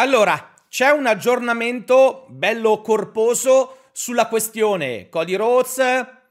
Allora, c'è un aggiornamento bello corposo sulla questione Cody Rhodes,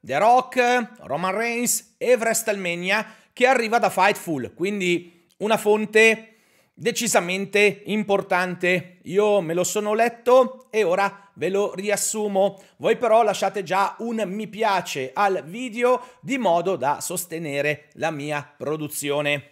The Rock, Roman Reigns e WrestleMania che arriva da Fightful, quindi una fonte decisamente importante. Io me lo sono letto e ora ve lo riassumo. Voi però lasciate già un mi piace al video di modo da sostenere la mia produzione.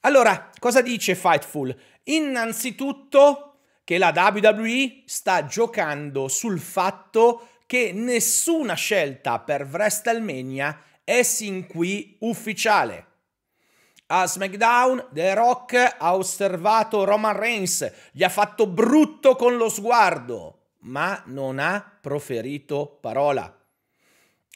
Allora, cosa dice Fightful? Innanzitutto che la WWE sta giocando sul fatto che nessuna scelta per WrestleMania è sin qui ufficiale. A SmackDown The Rock ha osservato Roman Reigns, gli ha fatto brutto con lo sguardo, ma non ha proferito parola.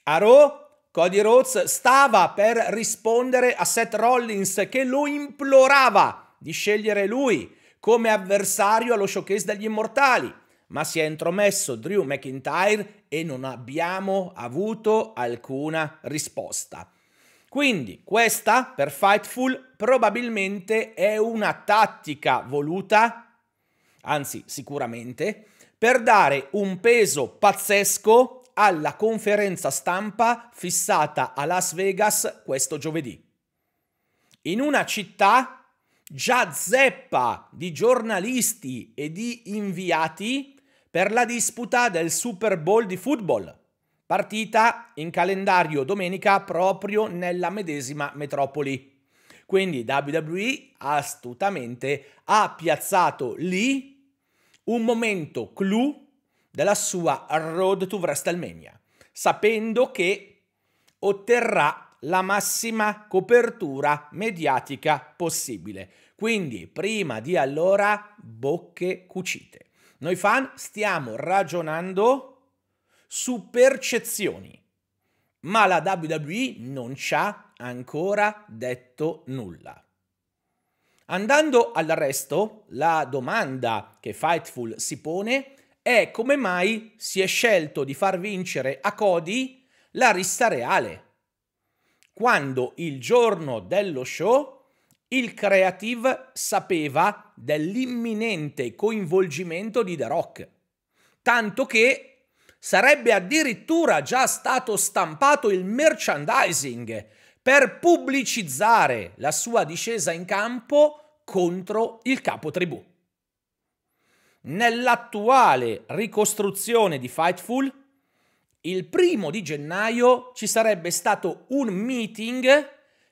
A Raw Cody Rhodes stava per rispondere a Seth Rollins che lo implorava di scegliere lui come avversario allo showcase degli immortali, ma si è intromesso Drew McIntyre e non abbiamo avuto alcuna risposta. Quindi questa per Fightful probabilmente è una tattica voluta, anzi sicuramente, per dare un peso pazzesco alla conferenza stampa fissata a Las Vegas questo giovedì. In una città già zeppa di giornalisti e di inviati per la disputa del Super Bowl di football partita in calendario domenica proprio nella medesima metropoli. Quindi WWE astutamente ha piazzato lì un momento clou della sua road to WrestleMania, sapendo che otterrà la massima copertura mediatica possibile. Quindi, prima di allora, bocche cucite. Noi fan stiamo ragionando su percezioni, ma la WWE non ci ha ancora detto nulla. Andando al resto, la domanda che Fightful si pone è come mai si è scelto di far vincere a Cody la rissa reale, quando il giorno dello show il creative sapeva dell'imminente coinvolgimento di The Rock, tanto che sarebbe addirittura già stato stampato il merchandising per pubblicizzare la sua discesa in campo contro il capo tribù. Nell'attuale ricostruzione di Fightful, il primo di gennaio ci sarebbe stato un meeting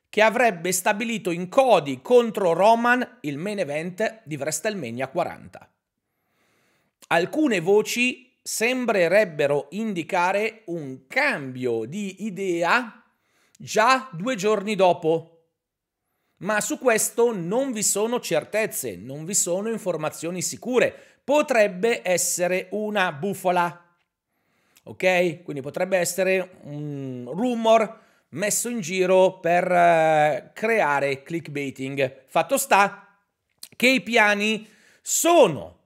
che avrebbe stabilito in Cody contro Roman il main event di WrestleMania 40. Alcune voci sembrerebbero indicare un cambio di idea già due giorni dopo. Ma su questo non vi sono certezze, non vi sono informazioni sicure. Potrebbe essere una bufala. Ok? Quindi potrebbe essere un rumor messo in giro per uh, creare clickbaiting. Fatto sta che i piani sono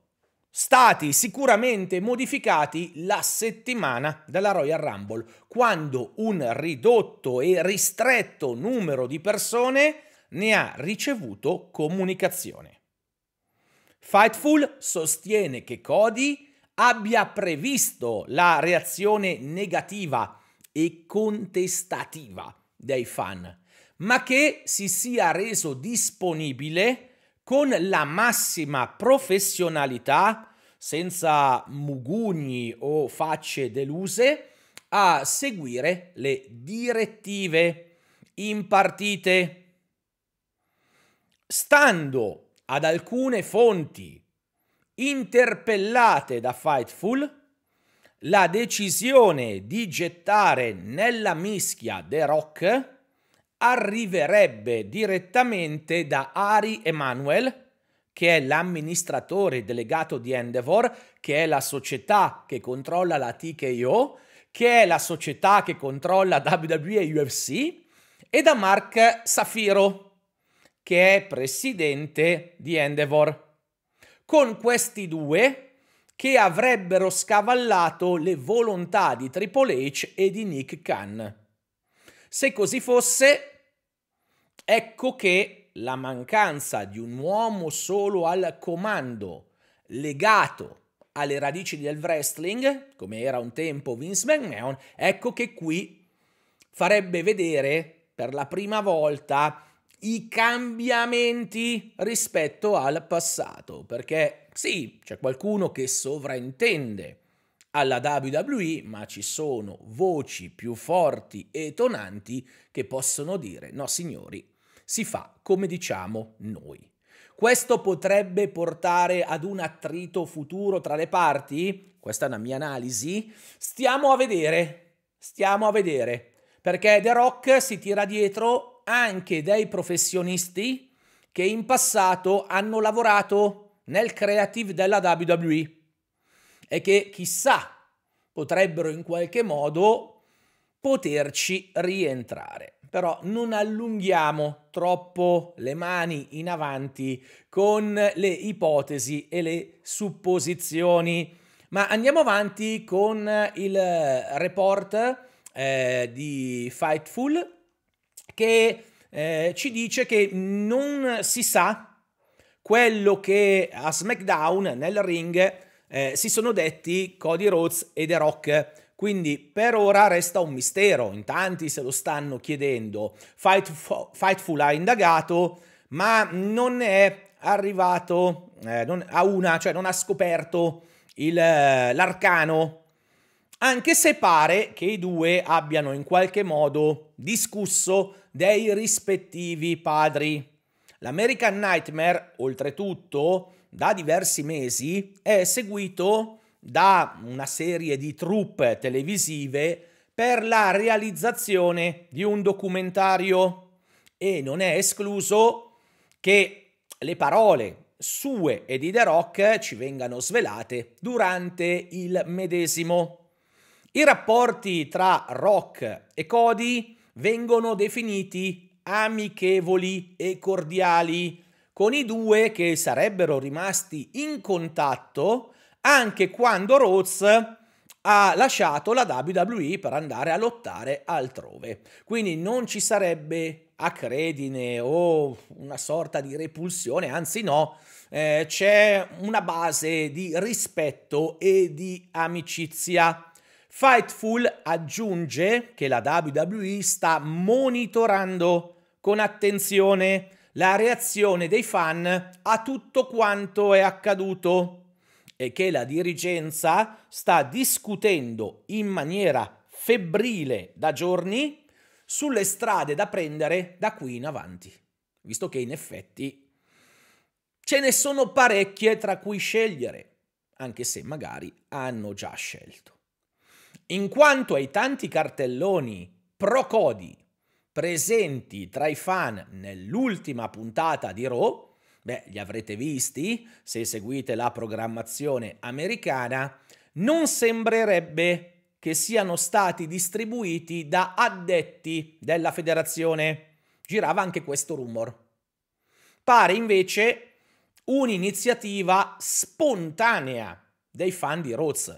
stati sicuramente modificati la settimana della Royal Rumble, quando un ridotto e ristretto numero di persone ne ha ricevuto comunicazione. Fightful sostiene che Cody abbia previsto la reazione negativa e contestativa dei fan, ma che si sia reso disponibile con la massima professionalità, senza mugugni o facce deluse, a seguire le direttive impartite. Stando ad alcune fonti interpellate da Fightful, la decisione di gettare nella mischia The Rock arriverebbe direttamente da Ari Emanuel, che è l'amministratore delegato di Endeavor, che è la società che controlla la TKO, che è la società che controlla WWE e UFC, e da Mark Safiro, che è presidente di Endeavor. Con questi due che avrebbero scavallato le volontà di Triple H e di Nick Khan. Se così fosse, ecco che la mancanza di un uomo solo al comando legato alle radici del wrestling, come era un tempo Vince McMahon, ecco che qui farebbe vedere per la prima volta i cambiamenti rispetto al passato, perché sì, c'è qualcuno che sovraintende alla WWE, ma ci sono voci più forti e tonanti che possono dire no signori, si fa come diciamo noi. Questo potrebbe portare ad un attrito futuro tra le parti? Questa è una mia analisi. Stiamo a vedere, stiamo a vedere, perché The Rock si tira dietro anche dei professionisti che in passato hanno lavorato nel creative della WWE e che chissà potrebbero in qualche modo poterci rientrare. Però non allunghiamo troppo le mani in avanti con le ipotesi e le supposizioni, ma andiamo avanti con il report eh, di Fightful che eh, ci dice che non si sa quello che a SmackDown nel ring eh, si sono detti Cody Rhodes e The Rock. Quindi per ora resta un mistero, in tanti se lo stanno chiedendo. Fightful, Fightful ha indagato, ma non è arrivato eh, non, a una, cioè non ha scoperto il, l'arcano, anche se pare che i due abbiano in qualche modo discusso dei rispettivi padri. L'American Nightmare, oltretutto, da diversi mesi è seguito da una serie di troupe televisive per la realizzazione di un documentario e non è escluso che le parole sue e di The Rock ci vengano svelate durante il medesimo. I rapporti tra Rock e Cody vengono definiti amichevoli e cordiali con i due che sarebbero rimasti in contatto anche quando Rhodes ha lasciato la WWE per andare a lottare altrove. Quindi non ci sarebbe acredine o una sorta di repulsione, anzi no, eh, c'è una base di rispetto e di amicizia. Fightful aggiunge che la WWE sta monitorando con attenzione la reazione dei fan a tutto quanto è accaduto e che la dirigenza sta discutendo in maniera febbrile da giorni sulle strade da prendere da qui in avanti, visto che in effetti ce ne sono parecchie tra cui scegliere, anche se magari hanno già scelto. In quanto ai tanti cartelloni pro Cody presenti tra i fan nell'ultima puntata di Raw, beh, li avrete visti se seguite la programmazione americana, non sembrerebbe che siano stati distribuiti da addetti della federazione. Girava anche questo rumor. Pare invece un'iniziativa spontanea dei fan di Rhodes,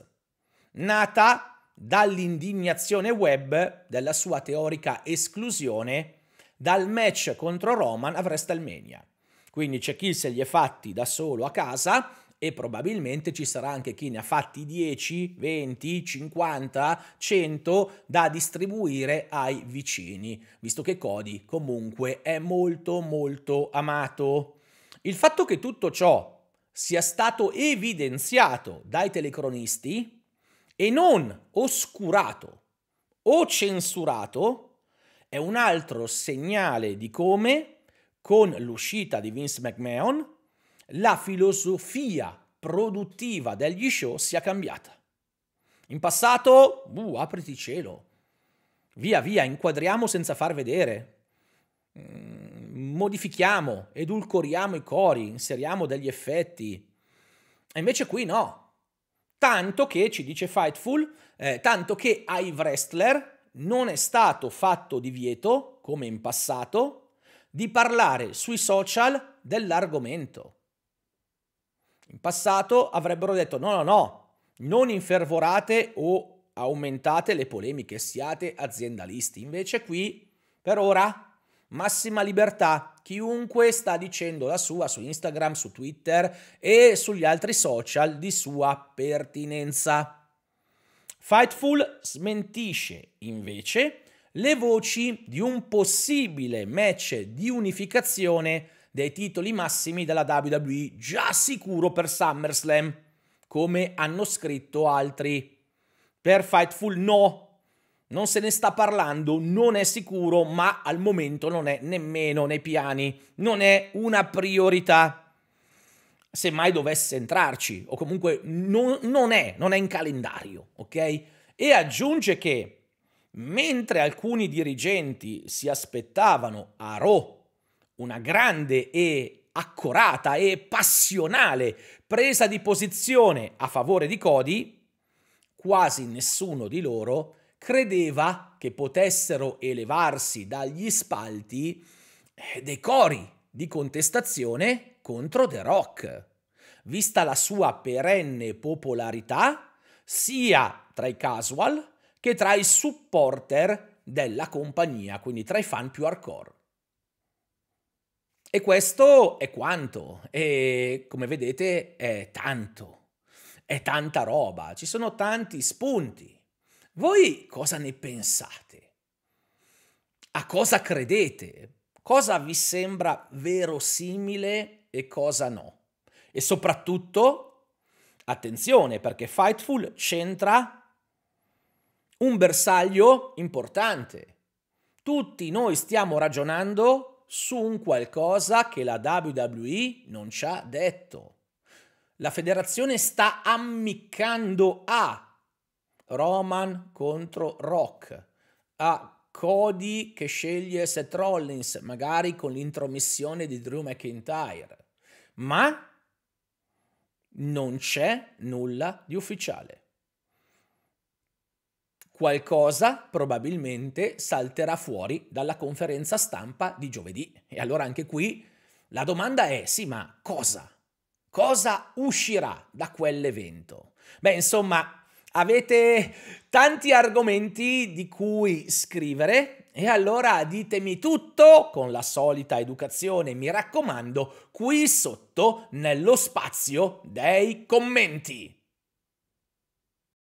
nata dall'indignazione web della sua teorica esclusione dal match contro Roman a WrestleMania. Quindi c'è chi se li è fatti da solo a casa e probabilmente ci sarà anche chi ne ha fatti 10, 20, 50, 100 da distribuire ai vicini, visto che Cody comunque è molto molto amato. Il fatto che tutto ciò sia stato evidenziato dai telecronisti e non oscurato o censurato è un altro segnale di come, con l'uscita di Vince McMahon, la filosofia produttiva degli show sia cambiata. In passato, uh, apriti cielo, via via, inquadriamo senza far vedere, mm, modifichiamo, edulcoriamo i cori, inseriamo degli effetti. E invece qui no, Tanto che, ci dice Fightful, eh, tanto che ai wrestler non è stato fatto divieto, come in passato, di parlare sui social dell'argomento. In passato avrebbero detto no, no, no, non infervorate o aumentate le polemiche, siate aziendalisti. Invece qui, per ora, massima libertà, chiunque sta dicendo la sua su Instagram, su Twitter e sugli altri social di sua pertinenza. Fightful smentisce invece le voci di un possibile match di unificazione dei titoli massimi della WWE già sicuro per SummerSlam, come hanno scritto altri. Per Fightful no, non se ne sta parlando, non è sicuro, ma al momento non è nemmeno nei piani, non è una priorità. Se mai dovesse entrarci, o comunque non, non è, non è in calendario, ok? E aggiunge che mentre alcuni dirigenti si aspettavano a Raw una grande e accorata e passionale presa di posizione a favore di Cody, quasi nessuno di loro credeva che potessero elevarsi dagli spalti eh, dei cori di contestazione contro The Rock, vista la sua perenne popolarità sia tra i casual che tra i supporter della compagnia, quindi tra i fan più hardcore. E questo è quanto, e come vedete è tanto, è tanta roba, ci sono tanti spunti. Voi cosa ne pensate? A cosa credete? Cosa vi sembra verosimile e cosa no? E soprattutto, attenzione perché Fightful c'entra un bersaglio importante. Tutti noi stiamo ragionando su un qualcosa che la WWE non ci ha detto. La federazione sta ammiccando a Roman contro Rock, a Cody che sceglie Seth Rollins, magari con l'intromissione di Drew McIntyre. Ma non c'è nulla di ufficiale qualcosa probabilmente salterà fuori dalla conferenza stampa di giovedì. E allora anche qui la domanda è, sì, ma cosa? Cosa uscirà da quell'evento? Beh, insomma, avete tanti argomenti di cui scrivere e allora ditemi tutto con la solita educazione, mi raccomando, qui sotto nello spazio dei commenti.